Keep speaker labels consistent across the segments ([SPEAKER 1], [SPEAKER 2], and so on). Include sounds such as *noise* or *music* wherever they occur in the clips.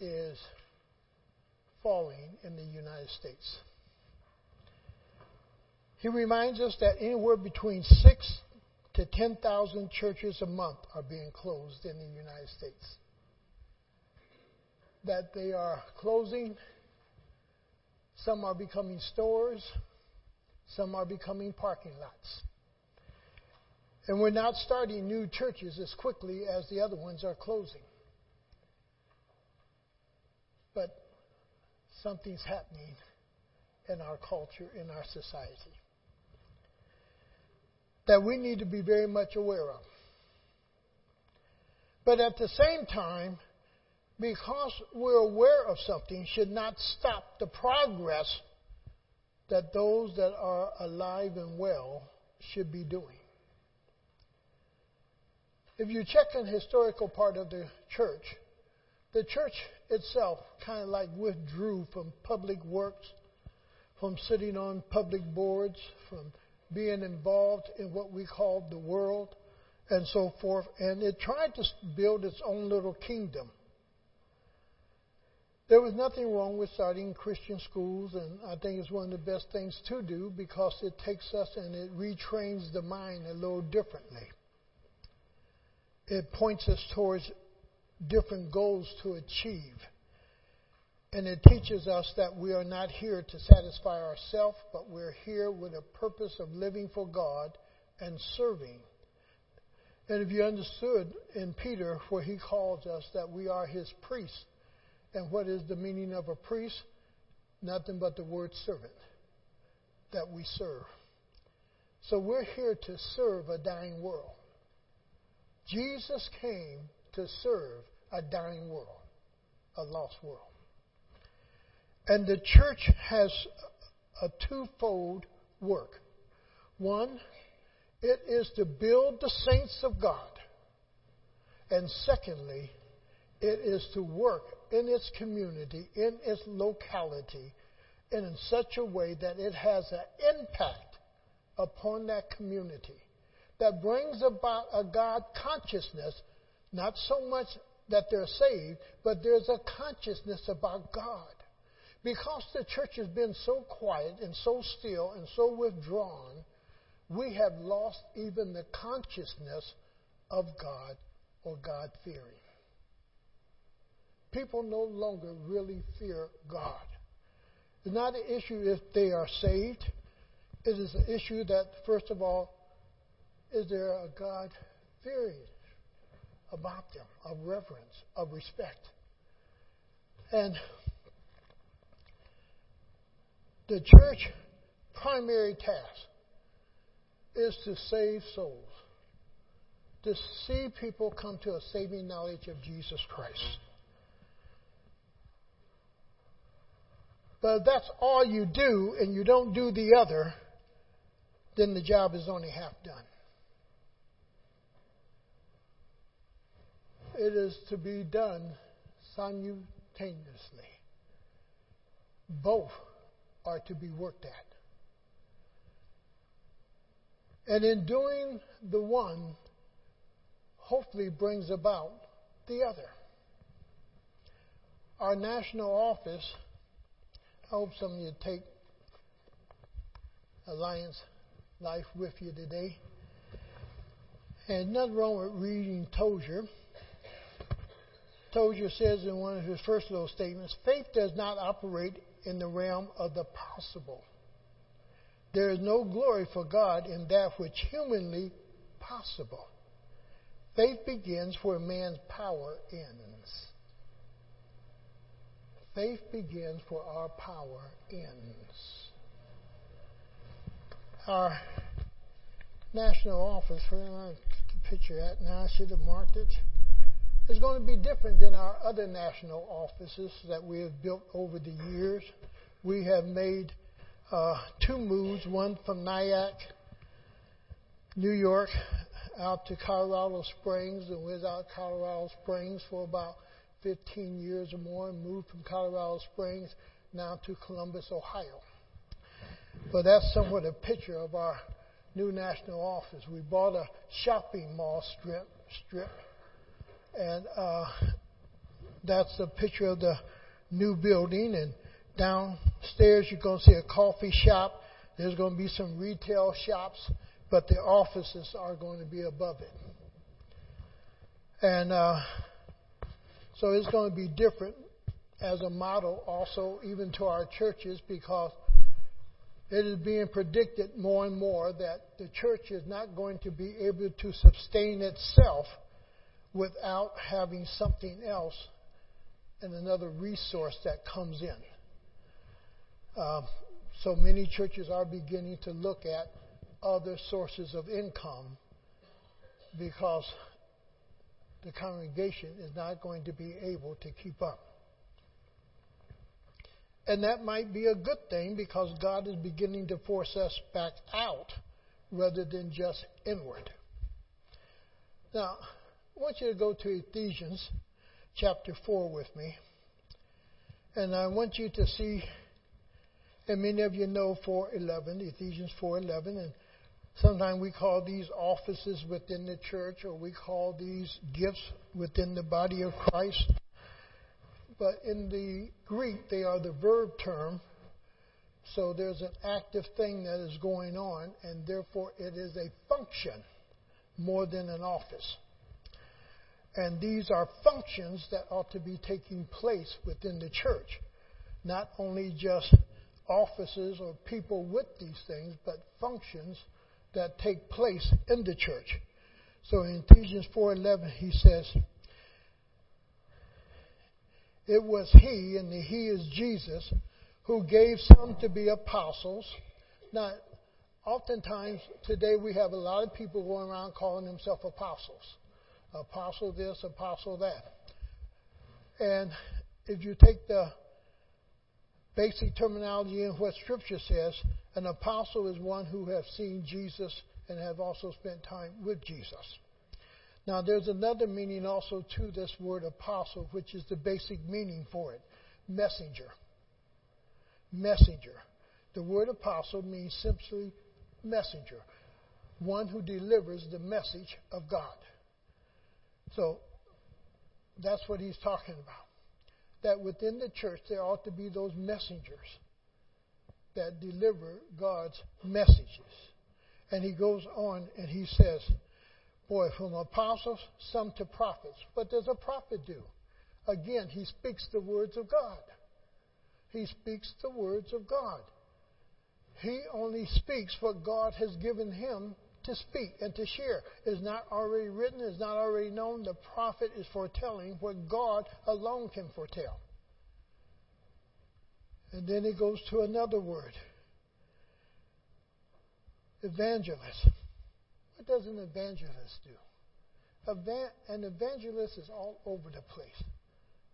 [SPEAKER 1] is falling in the United States. He reminds us that anywhere between six to 10,000 churches a month are being closed in the United States. That they are closing, some are becoming stores, some are becoming parking lots. And we're not starting new churches as quickly as the other ones are closing. But something's happening in our culture, in our society, that we need to be very much aware of. But at the same time, because we're aware of something, should not stop the progress that those that are alive and well should be doing. If you check in the historical part of the church, the church itself kind of like withdrew from public works, from sitting on public boards, from being involved in what we called the world, and so forth. And it tried to build its own little kingdom. There was nothing wrong with starting Christian schools, and I think it's one of the best things to do because it takes us and it retrains the mind a little differently. It points us towards different goals to achieve. And it teaches us that we are not here to satisfy ourselves, but we're here with a purpose of living for God and serving. And if you understood in Peter where he calls us that we are his priests, and what is the meaning of a priest? Nothing but the word servant, that we serve. So we're here to serve a dying world. Jesus came to serve a dying world, a lost world. And the church has a twofold work. One, it is to build the saints of God. And secondly, it is to work in its community, in its locality, and in such a way that it has an impact upon that community that brings about a God consciousness, not so much that they're saved, but there's a consciousness about God. Because the church has been so quiet and so still and so withdrawn, we have lost even the consciousness of God or God fearing. People no longer really fear God. It's not an issue if they are saved. It is an issue that, first of all, is there a God fearing about them, of reverence, of respect? And the church primary task is to save souls, to see people come to a saving knowledge of Jesus Christ. But if that's all you do and you don't do the other, then the job is only half done. It is to be done simultaneously. Both are to be worked at. And in doing the one, hopefully brings about the other. Our national office, I hope some of you take Alliance Life with you today. And nothing wrong with reading Tozer. Tozer says in one of his first little statements faith does not operate in the realm of the possible. There is no glory for God in that which humanly possible. Faith begins where man's power ends. Faith begins where our power ends. Our national office, where I the picture at now, I should have marked it is going to be different than our other national offices that we have built over the years. We have made uh, two moves, one from Nyack, New York, out to Colorado Springs, and was out Colorado Springs for about 15 years or more, and moved from Colorado Springs now to Columbus, Ohio. But that's somewhat a picture of our new national office. We bought a shopping mall strip, strip and uh, That's a picture of the new building. And downstairs, you're going to see a coffee shop. There's going to be some retail shops, but the offices are going to be above it. And uh, so it's going to be different as a model also, even to our churches, because it is being predicted more and more that the church is not going to be able to sustain itself without having something else and another resource that comes in. Uh, so many churches are beginning to look at other sources of income because the congregation is not going to be able to keep up. And that might be a good thing because God is beginning to force us back out rather than just inward. Now, I want you to go to Ephesians chapter 4 with me. And I want you to see, and many of you know 4.11, Ephesians 4.11, and sometimes we call these offices within the church or we call these gifts within the body of Christ but in the Greek, they are the verb term. So there's an active thing that is going on, and therefore it is a function more than an office. And these are functions that ought to be taking place within the church, not only just offices or people with these things, but functions that take place in the church. So in Ephesians 4:11 he says, it was He, and the He is Jesus, who gave some to be apostles. Now, oftentimes today we have a lot of people going around calling themselves apostles. Apostle this, apostle that. And if you take the basic terminology in what Scripture says, an apostle is one who has seen Jesus and have also spent time with Jesus. Now, there's another meaning also to this word apostle, which is the basic meaning for it messenger. Messenger. The word apostle means simply messenger, one who delivers the message of God. So, that's what he's talking about. That within the church there ought to be those messengers that deliver God's messages. And he goes on and he says, Boy, from apostles, some to prophets. What does a prophet do? Again, he speaks the words of God. He speaks the words of God. He only speaks what God has given him to speak and to share. is not already written, is not already known. The prophet is foretelling what God alone can foretell. And then he goes to another word evangelist. What does an evangelist do? An evangelist is all over the place.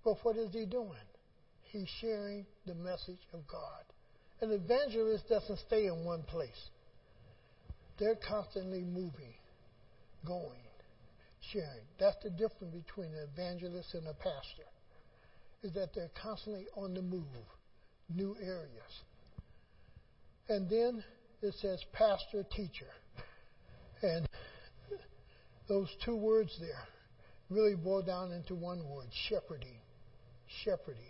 [SPEAKER 1] But what is he doing? He's sharing the message of God. An evangelist doesn't stay in one place. They're constantly moving, going, sharing. That's the difference between an evangelist and a pastor. Is that they're constantly on the move, new areas. And then it says pastor, teacher. And those two words there really boil down into one word shepherding. Shepherding.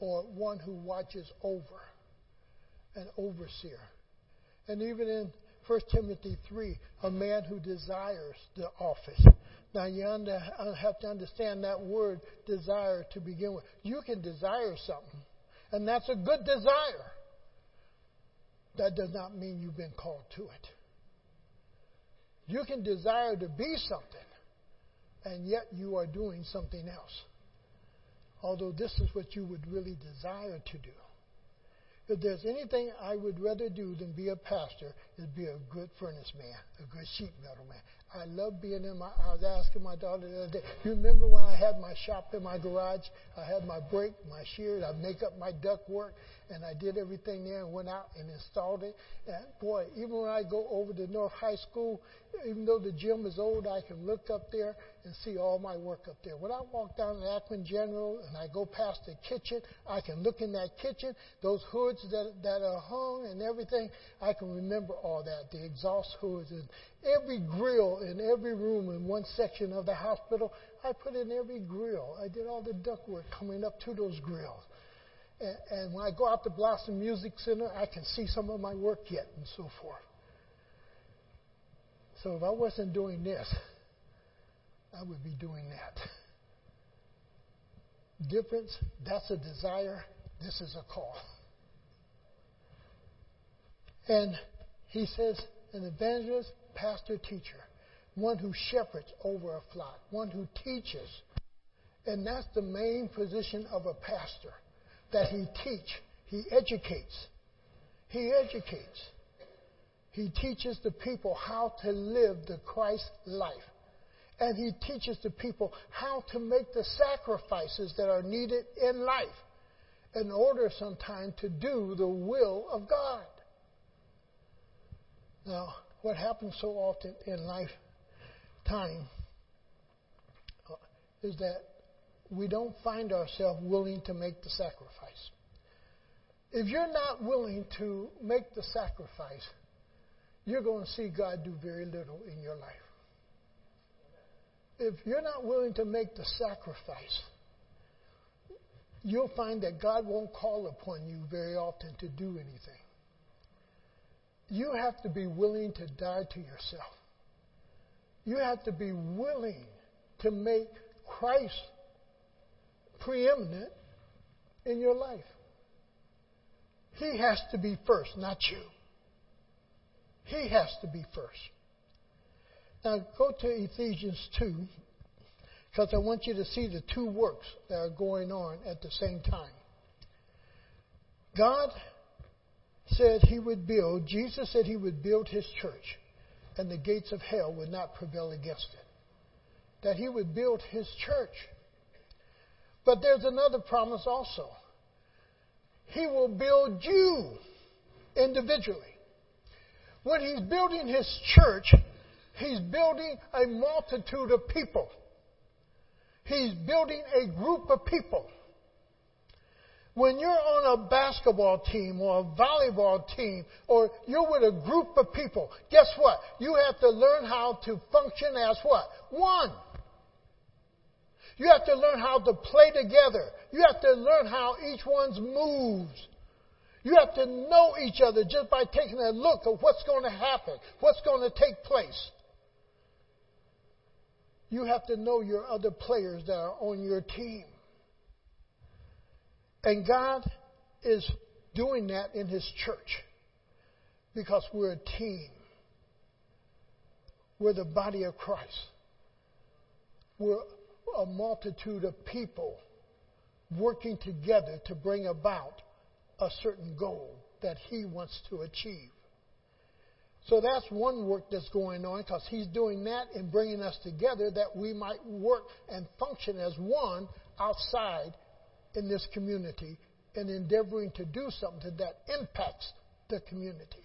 [SPEAKER 1] Or one who watches over. An overseer. And even in 1 Timothy 3, a man who desires the office. Now, you uh, have to understand that word desire to begin with. You can desire something, and that's a good desire. That does not mean you've been called to it. You can desire to be something, and yet you are doing something else. Although this is what you would really desire to do. If there's anything I would rather do than be a pastor, is be a good furnace man, a good sheet metal man. I love being in my. I was asking my daughter the other day. You remember when I had my shop in my garage? I had my brake, my shears. I make up my duct work, and I did everything there and went out and installed it. And boy, even when I go over to North High School, even though the gym is old, I can look up there and see all my work up there. When I walk down to Akron General and I go past the kitchen, I can look in that kitchen, those hoods that, that are hung and everything, I can remember all that. The exhaust hoods and every grill in every room in one section of the hospital, I put in every grill. I did all the ductwork coming up to those grills. And, when I go out to Blossom Music Center, I can see some of my work yet and so forth. So if I wasn't doing this, I would be doing that. Difference, that's a desire, this is a call. And he says, an evangelist, pastor, teacher, one who shepherds over a flock, one who teaches. And that's the main position of a pastor, that he teach, he educates. He educates. He teaches the people how to live the Christ life and he teaches the people how to make the sacrifices that are needed in life in order sometime to do the will of God. Now, what happens so often in lifetime is that we don't find ourselves willing to make the sacrifice. If you're not willing to make the sacrifice, you're going to see God do very little in your life if you're not willing to make the sacrifice, you'll find that God won't call upon you very often to do anything. You have to be willing to die to yourself. You have to be willing to make Christ preeminent in your life. He has to be first, not you. He has to be first. Now go to Ephesians 2, because I want you to see the two works that are going on at the same time. God said he would build, Jesus said he would build his church, and the gates of hell would not prevail against it. That he would build his church. But there's another promise also. He will build you individually. When he's building his church, He's building a multitude of people. He's building a group of people. When you're on a basketball team or a volleyball team or you're with a group of people, guess what? You have to learn how to function as what? One. You have to learn how to play together. You have to learn how each one's moves. You have to know each other just by taking a look at what's going to happen, what's going to take place you have to know your other players that are on your team. And God is doing that in His church because we're a team. We're the body of Christ. We're a multitude of people working together to bring about a certain goal that He wants to achieve. So that's one work that's going on because he's doing that and bringing us together that we might work and function as one outside in this community and endeavoring to do something that impacts the community.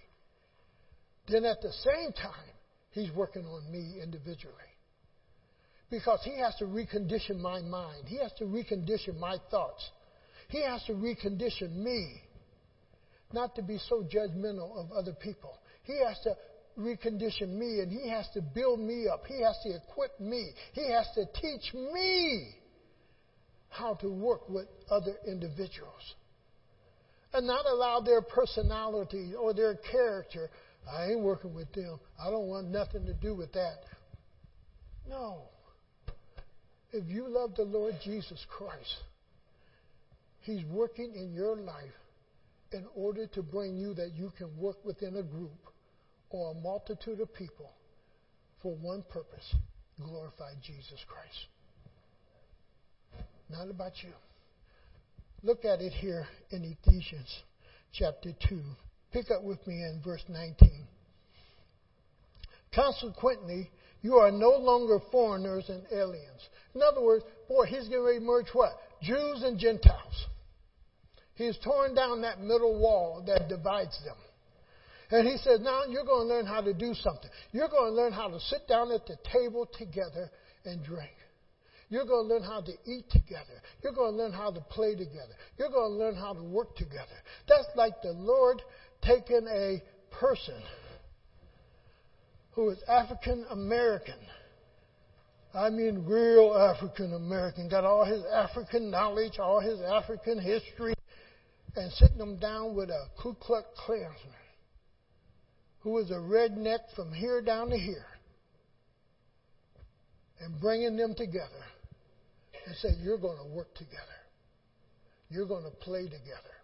[SPEAKER 1] Then at the same time, he's working on me individually. Because he has to recondition my mind. He has to recondition my thoughts. He has to recondition me not to be so judgmental of other people. He has to recondition me and He has to build me up. He has to equip me. He has to teach me how to work with other individuals and not allow their personality or their character. I ain't working with them. I don't want nothing to do with that. No. If you love the Lord Jesus Christ, He's working in your life in order to bring you that you can work within a group or a multitude of people for one purpose glorify Jesus Christ. Not about you. Look at it here in Ephesians chapter 2. Pick up with me in verse 19. Consequently, you are no longer foreigners and aliens. In other words, boy, he's going to merge what? Jews and Gentiles. He's torn down that middle wall that divides them. And he says, Now you're going to learn how to do something. You're going to learn how to sit down at the table together and drink. You're going to learn how to eat together. You're going to learn how to play together. You're going to learn how to work together. That's like the Lord taking a person who is African American. I mean, real African American, got all his African knowledge, all his African history, and sitting them down with a Ku Klux Klansman who was a redneck from here down to here, and bringing them together and say, You're going to work together. You're going to play together.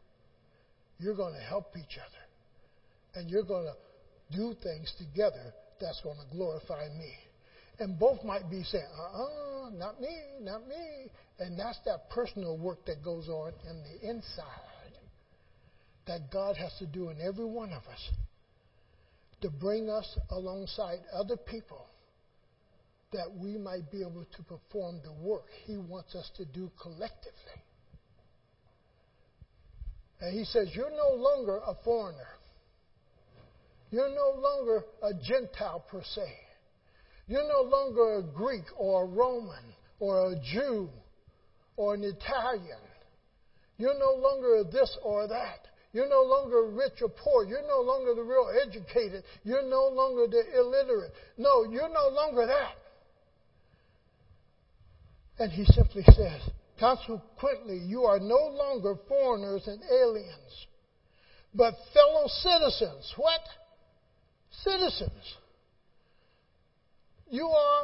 [SPEAKER 1] You're going to help each other. And you're going to do things together that's going to glorify me. And both might be saying, uh uh not me, not me. And that's that personal work that goes on in the inside that God has to do in every one of us to bring us alongside other people that we might be able to perform the work He wants us to do collectively. And He says, You're no longer a foreigner. You're no longer a Gentile per se. You're no longer a Greek or a Roman or a Jew or an Italian. You're no longer this or that. You're no longer rich or poor. You're no longer the real educated. You're no longer the illiterate. No, you're no longer that. And he simply says, consequently, you are no longer foreigners and aliens, but fellow citizens. What? Citizens. You are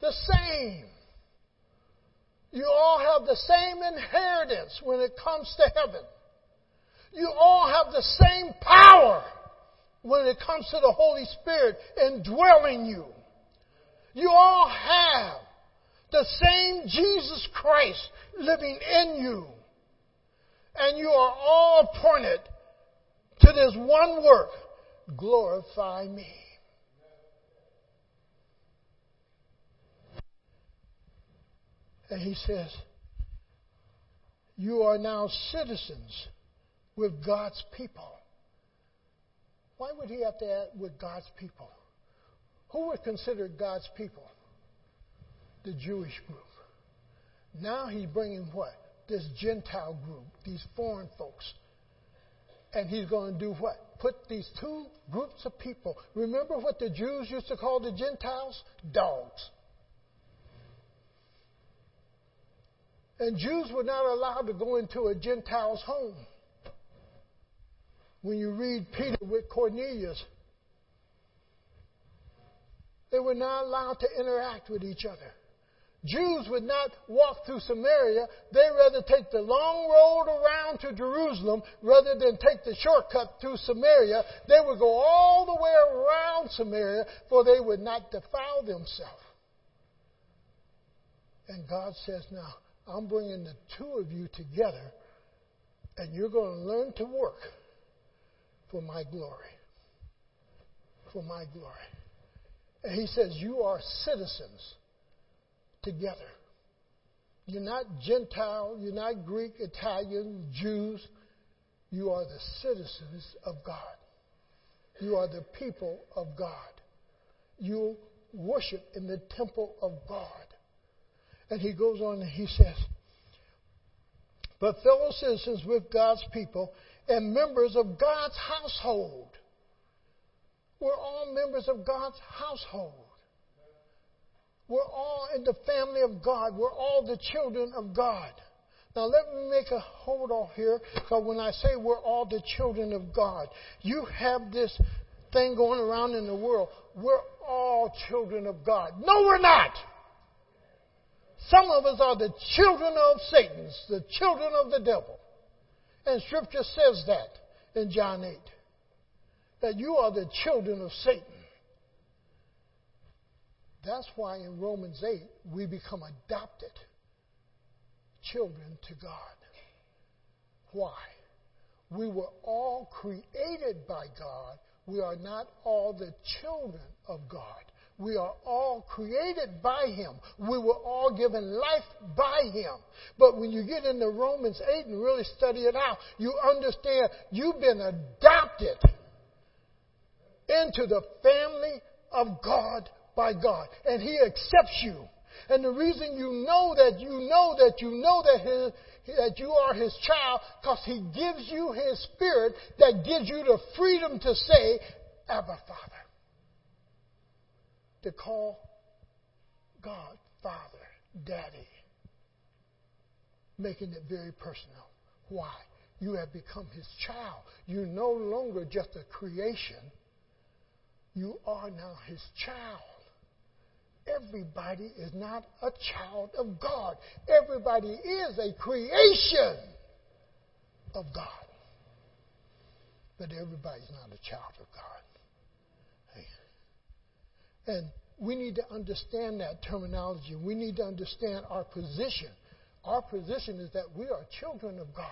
[SPEAKER 1] the same. You all have the same inheritance when it comes to heaven. You all have the same power when it comes to the Holy Spirit indwelling you. You all have the same Jesus Christ living in you. And you are all pointed to this one work glorify me. And he says, You are now citizens with God's people. Why would he have to add with God's people? Who were considered God's people? The Jewish group. Now he's bringing what? This Gentile group, these foreign folks. And he's going to do what? Put these two groups of people. Remember what the Jews used to call the Gentiles? Dogs. And Jews were not allowed to go into a Gentile's home. When you read Peter with Cornelius, they were not allowed to interact with each other. Jews would not walk through Samaria. They'd rather take the long road around to Jerusalem rather than take the shortcut through Samaria. They would go all the way around Samaria for they would not defile themselves. And God says, Now, I'm bringing the two of you together, and you're going to learn to work for my glory. For my glory. And he says, You are citizens together. You're not Gentile, you're not Greek, Italian, Jews. You are the citizens of God. You are the people of God. You worship in the temple of God. And he goes on and he says, But fellow citizens with God's people and members of God's household. We're all members of God's household. We're all in the family of God. We're all the children of God. Now, let me make a hold off here, because when I say we're all the children of God, you have this thing going around in the world. We're all children of God. No, we're not. Some of us are the children of Satan, the children of the devil. And Scripture says that in John 8. That you are the children of Satan. That's why in Romans 8 we become adopted children to God. Why? We were all created by God. We are not all the children of God. We are all created by Him. We were all given life by Him. But when you get into Romans 8 and really study it out, you understand you've been adopted into the family of God by God. And He accepts you. And the reason you know that you know that you know that his, that you are his child because he gives you his spirit that gives you the freedom to say, Abba Father. To call God Father, Daddy. Making it very personal. Why? You have become his child. You're no longer just a creation. You are now his child. Everybody is not a child of God. Everybody is a creation of God. But everybody's not a child of God. And we need to understand that terminology. We need to understand our position. Our position is that we are children of God.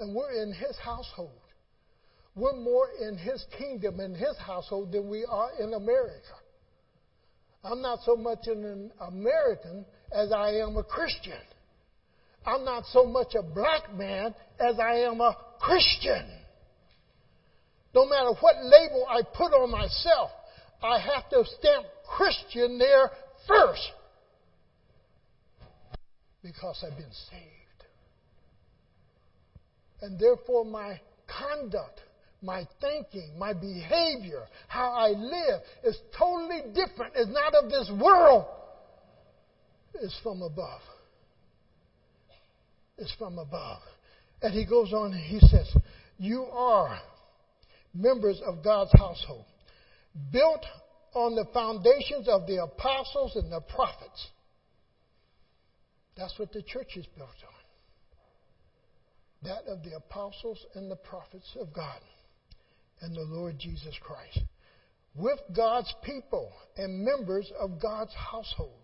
[SPEAKER 1] And we're in His household. We're more in His kingdom and His household than we are in America. I'm not so much an American as I am a Christian. I'm not so much a black man as I am a Christian. No matter what label I put on myself, I have to stamp Christian there first because I've been saved. And therefore, my conduct my thinking, my behavior, how I live is totally different. It's not of this world. It's from above. It's from above. And he goes on he says, You are members of God's household, built on the foundations of the apostles and the prophets. That's what the church is built on. That of the apostles and the prophets of God and the Lord Jesus Christ, with God's people and members of God's household.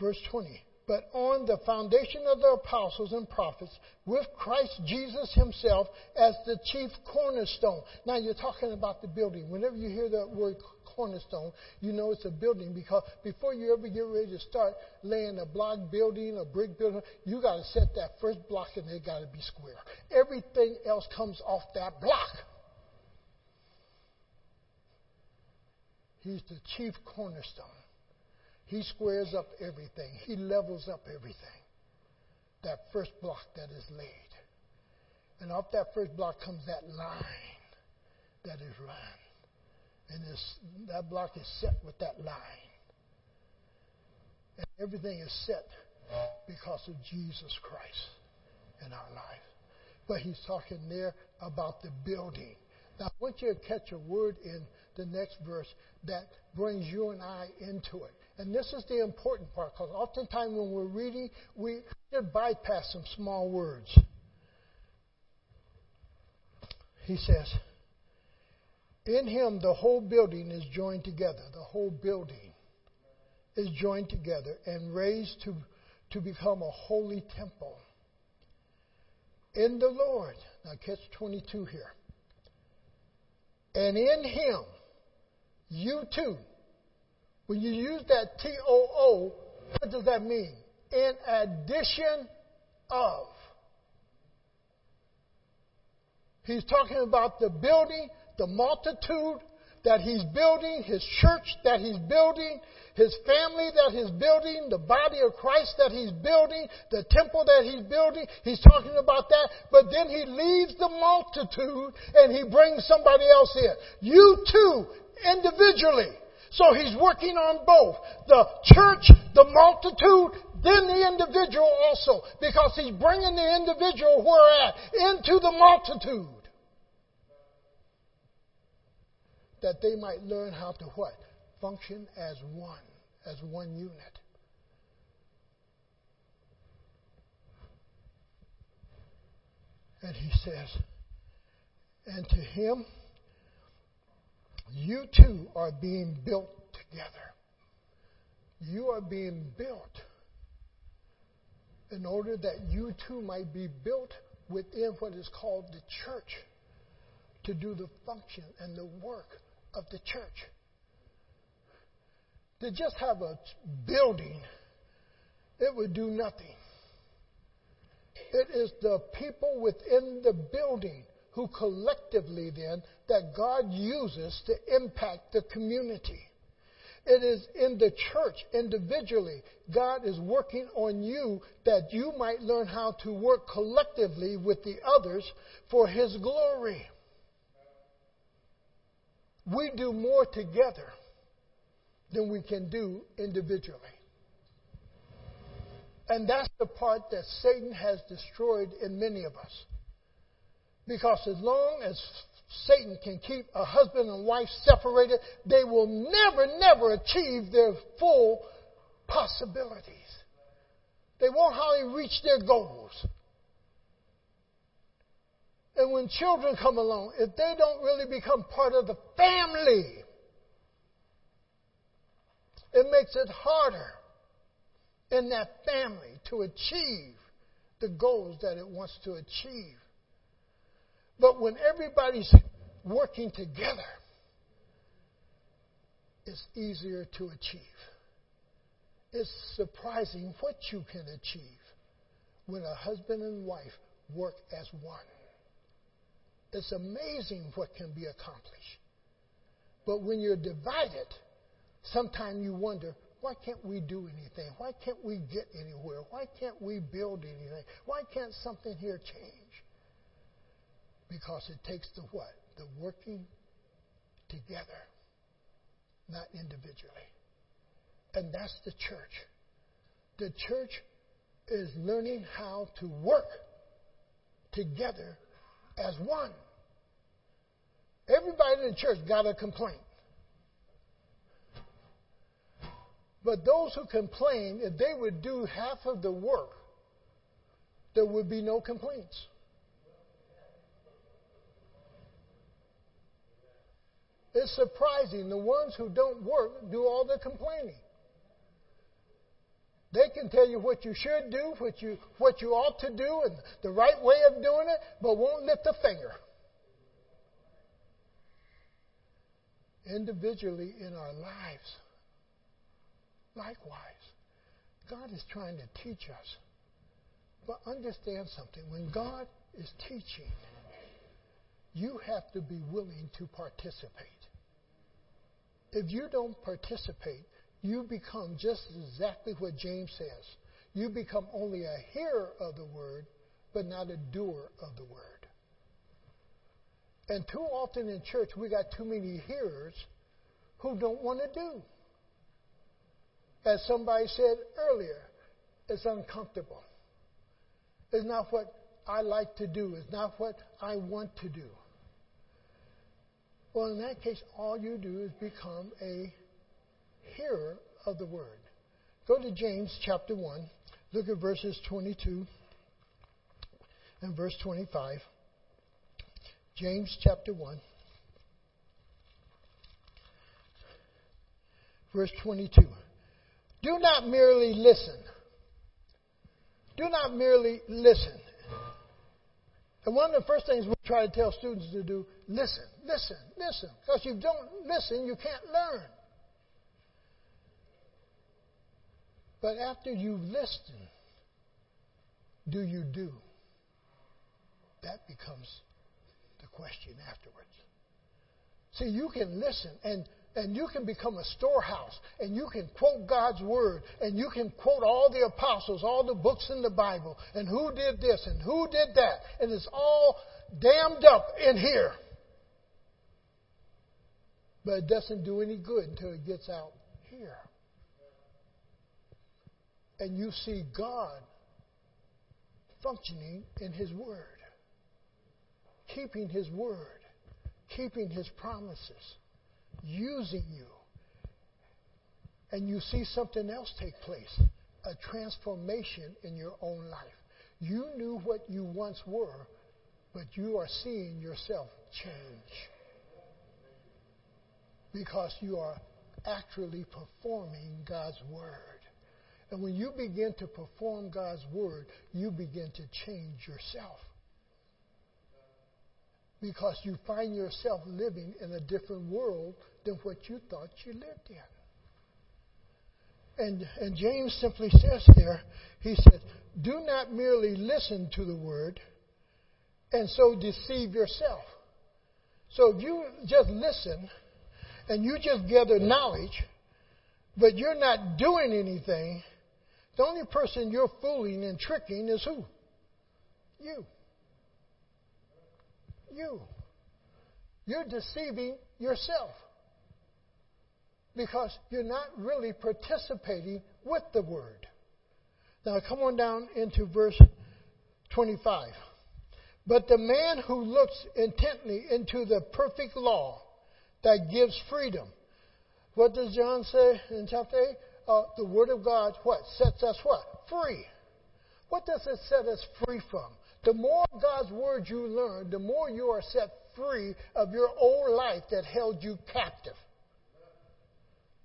[SPEAKER 1] Verse 20. But on the foundation of the apostles and prophets, with Christ Jesus himself as the chief cornerstone. Now you're talking about the building. Whenever you hear that word cornerstone, you know it's a building because before you ever get ready to start laying a block building, a brick building, you got to set that first block and it got to be square. Everything else comes off that block. He's the chief cornerstone. He squares up everything. He levels up everything. That first block that is laid. And off that first block comes that line that is run. And this, that block is set with that line. And everything is set because of Jesus Christ in our life. But he's talking there about the building. Now, I want you to catch a word in the next verse that brings you and I into it. And this is the important part because oftentimes when we're reading, we bypass some small words. He says, In him the whole building is joined together. The whole building is joined together and raised to, to become a holy temple in the Lord. Now, catch 22 here. And in him, you too. When you use that T O O, what does that mean? In addition of. He's talking about the building, the multitude that he's building, his church that he's building, his family that he's building, the body of Christ that he's building, the temple that he's building. He's talking about that. But then he leaves the multitude and he brings somebody else in. You too, individually. So he's working on both. The church, the multitude, then the individual also, because he's bringing the individual where at? Into the multitude, that they might learn how to what? Function as one, as one unit. And he says, and to him you two are being built together. You are being built in order that you too might be built within what is called the church to do the function and the work of the church. To just have a building, it would do nothing. It is the people within the building who collectively then that God uses to impact the community. It is in the church, individually. God is working on you that you might learn how to work collectively with the others for His glory. We do more together than we can do individually. And that's the part that Satan has destroyed in many of us. Because as long as Satan can keep a husband and wife separated, they will never, never achieve their full possibilities. They won't hardly reach their goals. And when children come along, if they don't really become part of the family, it makes it harder in that family to achieve the goals that it wants to achieve. But when everybody's working together, it's easier to achieve. It's surprising what you can achieve when a husband and wife work as one. It's amazing what can be accomplished. But when you're divided, sometimes you wonder, why can't we do anything? Why can't we get anywhere? Why can't we build anything? Why can't something here change? Because it takes the what? The working together, not individually. And that's the church. The church is learning how to work together as one. Everybody in the church got a complaint. But those who complain, if they would do half of the work, there would be no complaints. It's surprising. The ones who don't work do all the complaining. They can tell you what you should do, what you, what you ought to do, and the right way of doing it, but won't lift a finger. Individually in our lives, likewise, God is trying to teach us. But understand something. When God is teaching, you have to be willing to participate. If you don't participate, you become just exactly what James says. You become only a hearer of the word, but not a doer of the word. And too often in church, we got too many hearers who don't want to do. As somebody said earlier, it's uncomfortable. It's not what I like to do. It's not what I want to do. Well, in that case, all you do is become a hearer of the word. Go to James chapter 1, look at verses 22 and verse 25. James chapter 1, verse 22. Do not merely listen. Do not merely listen. And one of the first things we try to tell students to do, listen, listen, listen. Because if you don't listen, you can't learn. But after you've listened, do you do? That becomes the question afterwards. See, you can listen and and you can become a storehouse and you can quote God's word and you can quote all the apostles, all the books in the Bible, and who did this and who did that, and it's all dammed up in here. But it doesn't do any good until it gets out here. And you see God functioning in His Word, keeping His Word, keeping His promises using you. And you see something else take place a transformation in your own life. You knew what you once were, but you are seeing yourself change because you are actually performing God's Word. And when you begin to perform God's Word, you begin to change yourself because you find yourself living in a different world than what you thought you lived in. And, and James simply says there, he said, Do not merely listen to the word and so deceive yourself. So if you just listen and you just gather knowledge, but you're not doing anything, the only person you're fooling and tricking is who? You. You. You're deceiving yourself because you're not really participating with the Word. Now, come on down into verse 25. But the man who looks intently into the perfect law that gives freedom. What does John say in chapter 8? Uh, the Word of God, what? Sets us what? Free. What does it set us free from? The more God's Word you learn, the more you are set free of your old life that held you captive.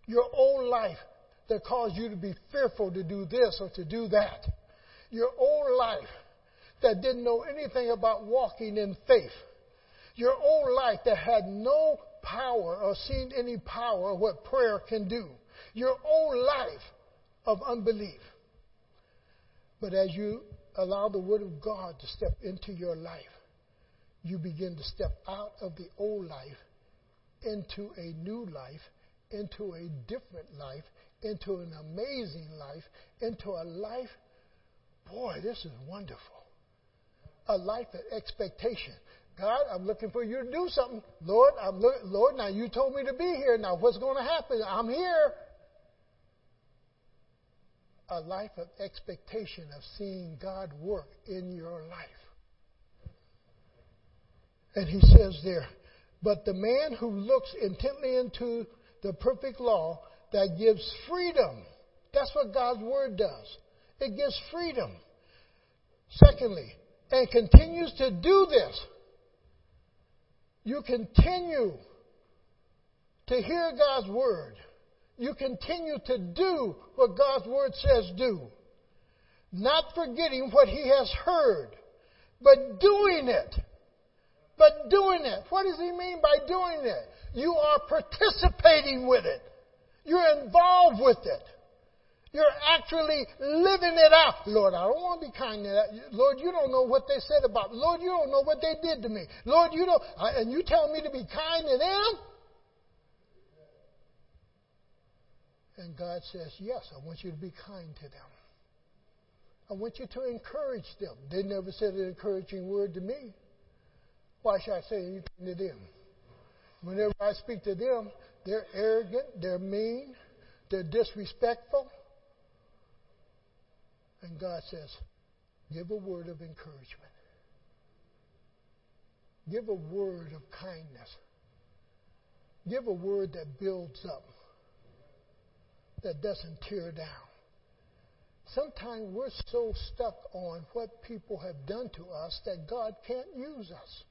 [SPEAKER 1] Your old life that caused you to be fearful to do this or to do that. Your old life that didn't know anything about walking in faith. Your old life that had no power or seen any power of what prayer can do. Your old life of unbelief. But as you allow the Word of God to step into your life, you begin to step out of the old life into a new life, into a different life, into an amazing life, into a life. Boy, this is wonderful. A life of expectation. God, I'm looking for you to do something. Lord, I'm lo- Lord, now you told me to be here. Now what's going to happen? I'm here. A life of expectation of seeing God work in your life. And he says there, but the man who looks intently into the perfect law that gives freedom. That's what God's word does. It gives freedom. Secondly, and continues to do this you continue to hear God's word. You continue to do what God's word says do. Not forgetting what he has heard, but doing it. But doing it. What does he mean by doing it? You are participating with it. You're involved with it. You're actually living it out. Lord, I don't want to be kind to that. Lord, you don't know what they said about me. Lord, you don't know what they did to me. Lord, you don't, and you tell me to be kind to them? And God says, Yes, I want you to be kind to them. I want you to encourage them. They never said an encouraging word to me. Why should I say anything to them? Whenever I speak to them, they're arrogant, they're mean, they're disrespectful. And God says, give a word of encouragement. Give a word of kindness. Give a word that builds up, that doesn't tear down. Sometimes we're so stuck on what people have done to us that God can't use us.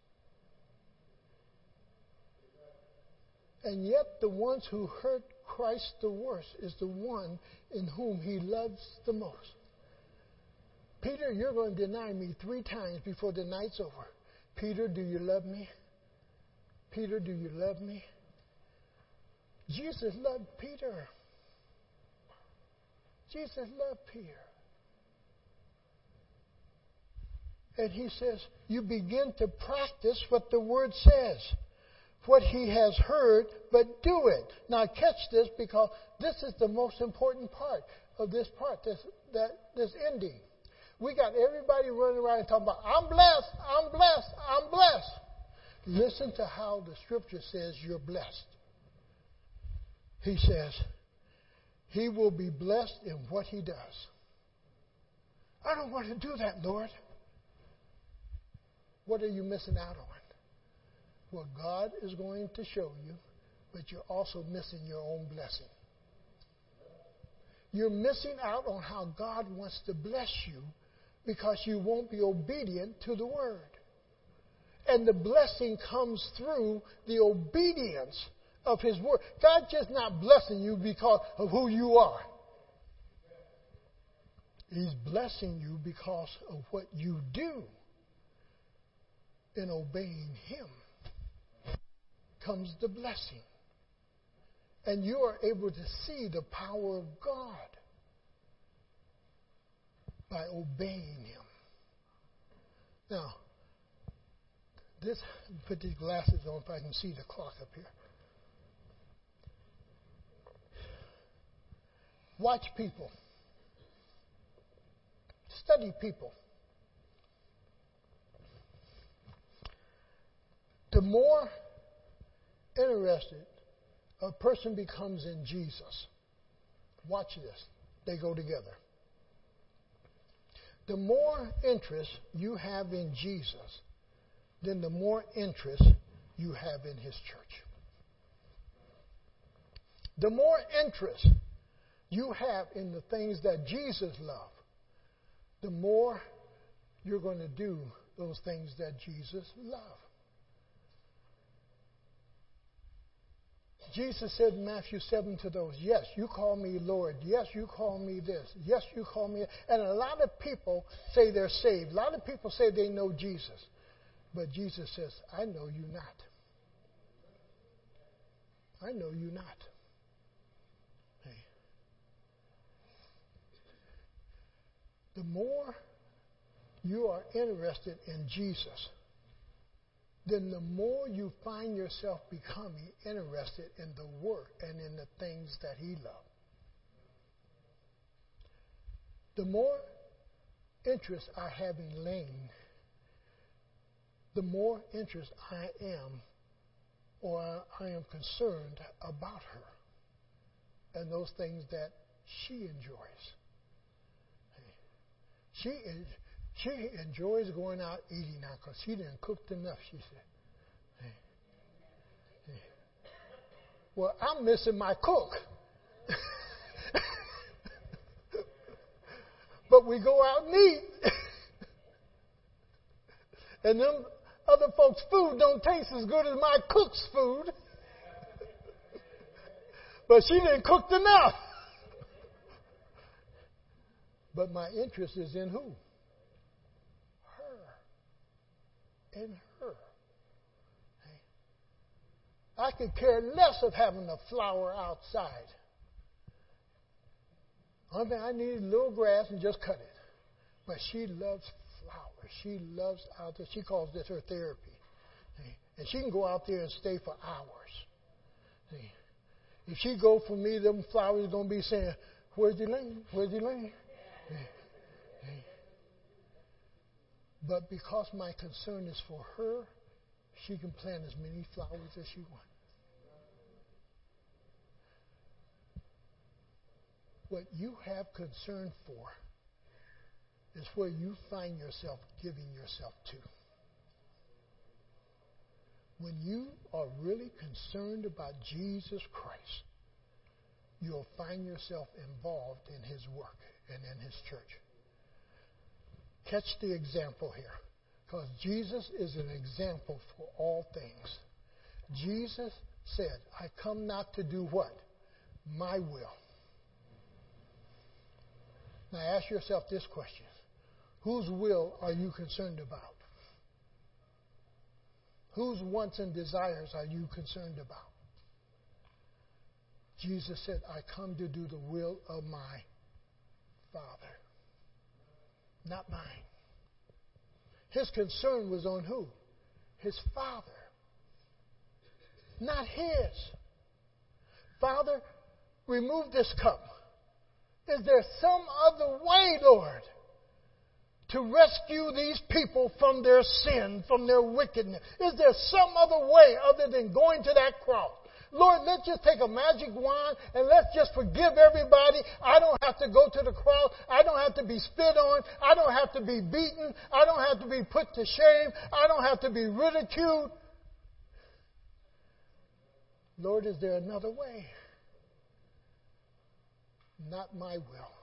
[SPEAKER 1] And yet, the ones who hurt Christ the worst is the one in whom he loves the most. Peter, you're going to deny me three times before the night's over. Peter, do you love me? Peter, do you love me? Jesus loved Peter. Jesus loved Peter. And he says, You begin to practice what the Word says, what he has heard, but do it. Now, catch this because this is the most important part of this part, this, that, this ending. We got everybody running around and talking about, I'm blessed, I'm blessed, I'm blessed. Listen to how the scripture says you're blessed. He says, He will be blessed in what He does. I don't want to do that, Lord. What are you missing out on? What God is going to show you, but you're also missing your own blessing. You're missing out on how God wants to bless you because you won't be obedient to the word. And the blessing comes through the obedience of his word. God's just not blessing you because of who you are. He's blessing you because of what you do in obeying him comes the blessing. And you are able to see the power of God by obeying Him. Now, this put these glasses on if I can see the clock up here. Watch people. Study people. The more interested a person becomes in Jesus, watch this, they go together. The more interest you have in Jesus, then the more interest you have in his church. The more interest you have in the things that Jesus loved, the more you're going to do those things that Jesus loved. Jesus said in Matthew 7 to those, Yes, you call me Lord. Yes, you call me this. Yes, you call me. And a lot of people say they're saved. A lot of people say they know Jesus. But Jesus says, I know you not. I know you not. Hey. The more you are interested in Jesus, then the more you find yourself becoming interested in the work and in the things that He loved. The more interest I have in Lane, the more interest I am or I am concerned about her and those things that she enjoys. She is she enjoys going out eating now because she didn't cook enough, she said. Well, I'm missing my cook. *laughs* but we go out and eat. *laughs* and them other folks' food don't taste as good as my cook's food. *laughs* but she didn't cook enough. But my interest is in who? In her. I could care less of having a flower outside. Only thing I need is a little grass and just cut it. But she loves flowers. She loves out there. She calls this her therapy. And she can go out there and stay for hours. If she go for me, them flowers are going to be saying, Where's Elaine? Where's Elaine? But because my concern is for her, she can plant as many flowers as she wants. What you have concern for is where you find yourself giving yourself to. When you are really concerned about Jesus Christ, you'll find yourself involved in his work and in his church. Catch the example here. Because Jesus is an example for all things. Jesus said, I come not to do what? My will. Now ask yourself this question Whose will are you concerned about? Whose wants and desires are you concerned about? Jesus said, I come to do the will of my Father not mine. His concern was on who? His Father, not his. Father, remove this cup. Is there some other way, Lord, to rescue these people from their sin, from their wickedness? Is there some other way other than going to that cross? Lord, let's just take a magic wand and let's just forgive everybody. I don't have to go to the cross. I don't have to be spit on. I don't have to be beaten. I don't have to be put to shame. I don't have to be ridiculed. Lord, is there another way? Not my will,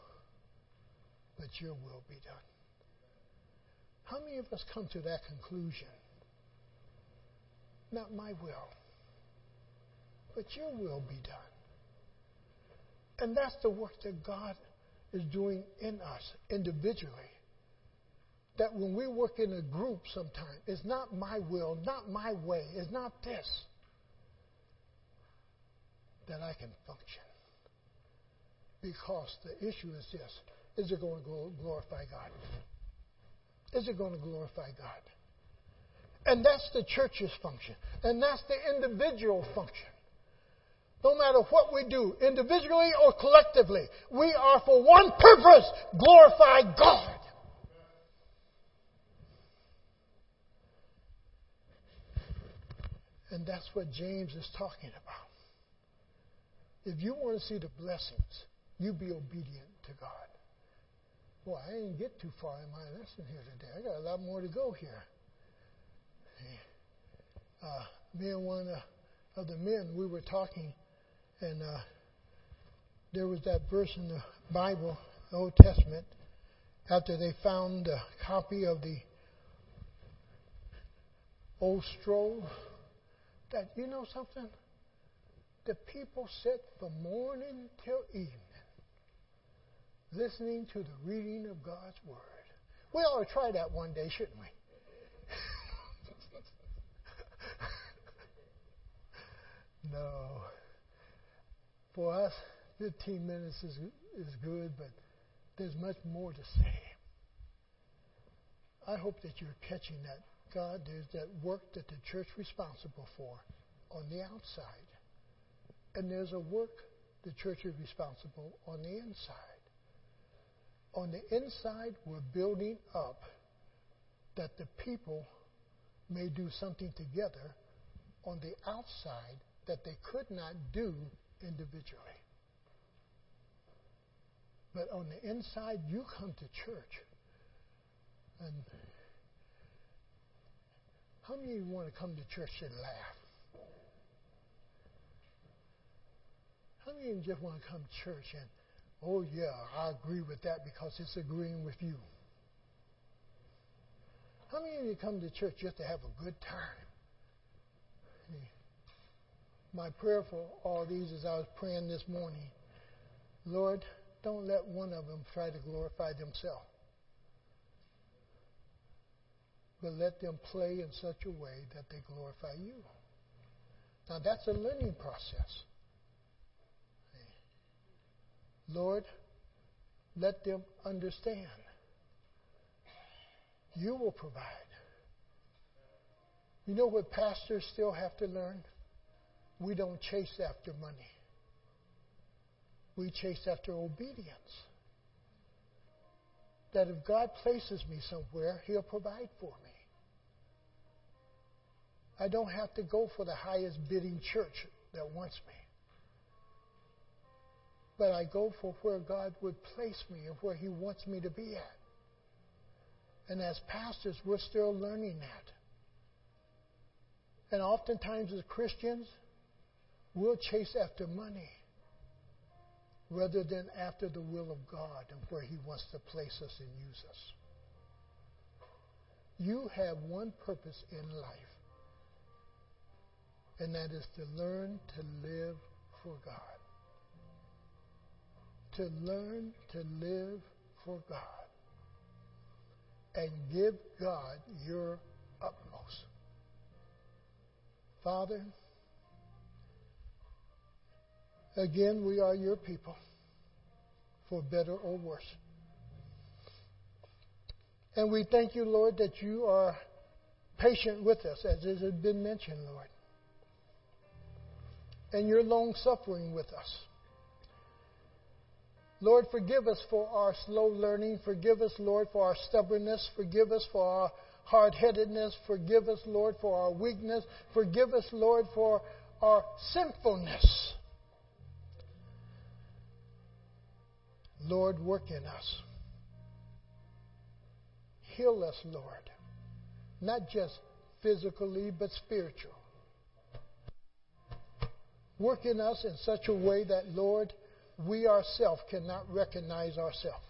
[SPEAKER 1] but your will be done. How many of us come to that conclusion? Not my will but your will be done. And that's the work that God is doing in us individually. That when we work in a group sometimes, it's not my will, not my way, it's not this that I can function. Because the issue is this is it going to glorify God? Is it going to glorify God? And that's the church's function. And that's the individual function. No matter what we do, individually or collectively, we are for one purpose glorify God. And that's what James is talking about. If you want to see the blessings, you be obedient to God. Well, I didn't get too far in my lesson here today. I got a lot more to go here. Uh, me and one uh, of the men, we were talking, and uh, there was that verse in the Bible, the Old Testament, after they found a copy of the old scroll, that, you know something? The people sit from morning till evening listening to the reading of God's Word. We ought to try that one day, shouldn't we? *laughs* no. For us, 15 minutes is, is good, but there's much more to say. I hope that you're catching that. God, there's that work that the church responsible for on the outside. And there's a work the church is responsible on the inside on the inside, we're building up that the people may do something together on the outside that they could not do individually. But on the inside, you come to church. And how many of you want to come to church and laugh? How many of you just want to come to church and Oh, yeah, I agree with that because it's agreeing with you. How many of you come to church just to have a good time? My prayer for all these as I was praying this morning Lord, don't let one of them try to glorify themselves. But let them play in such a way that they glorify you. Now, that's a learning process. Lord, let them understand. You will provide. You know what pastors still have to learn? We don't chase after money. We chase after obedience. That if God places me somewhere, He'll provide for me. I don't have to go for the highest bidding church that wants me but I go for where God would place me and where He wants me to be at. And as pastors, we're still learning that. And oftentimes, as Christians, we'll chase after money rather than after the will of God and where He wants to place us and use us. You have one purpose in life, and that is to learn to live for God to learn to live for God and give God your utmost. Father, again, we are your people, for better or worse. And we thank you, Lord, that you are patient with us, as it has been mentioned, Lord. And you're long suffering with us. Lord, forgive us for our slow learning. Forgive us, Lord, for our stubbornness. Forgive us for our hard headedness. Forgive us, Lord, for our weakness. Forgive us, Lord, for our sinfulness. Lord, work in us. Heal us, Lord. Not just physically, but spiritual. Work in us in such a way that, Lord, we ourselves cannot recognize ourselves.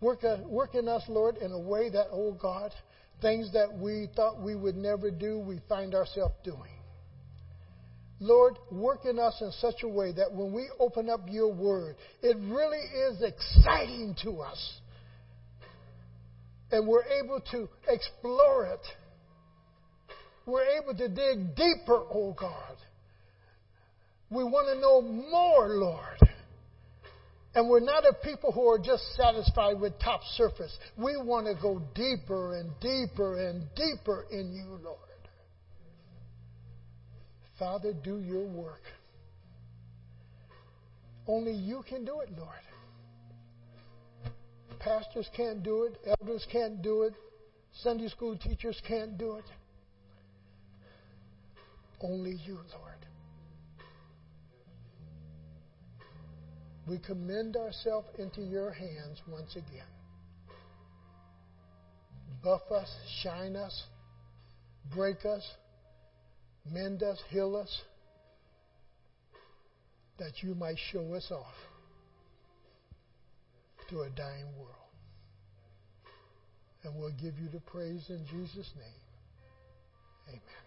[SPEAKER 1] Work, uh, work in us, Lord, in a way that, oh God, things that we thought we would never do, we find ourselves doing. Lord, work in us in such a way that when we open up your word, it really is exciting to us. And we're able to explore it. We're able to dig deeper, oh God. We want to know more, Lord. And we're not a people who are just satisfied with top surface. We want to go deeper and deeper and deeper in you, Lord. Father, do your work. Only you can do it, Lord. Pastors can't do it, elders can't do it, Sunday school teachers can't do it. Only you, Lord. We commend ourselves into your hands once again. Buff us, shine us, break us, mend us, heal us, that you might show us off to a dying world. And we'll give you the praise in Jesus' name. Amen.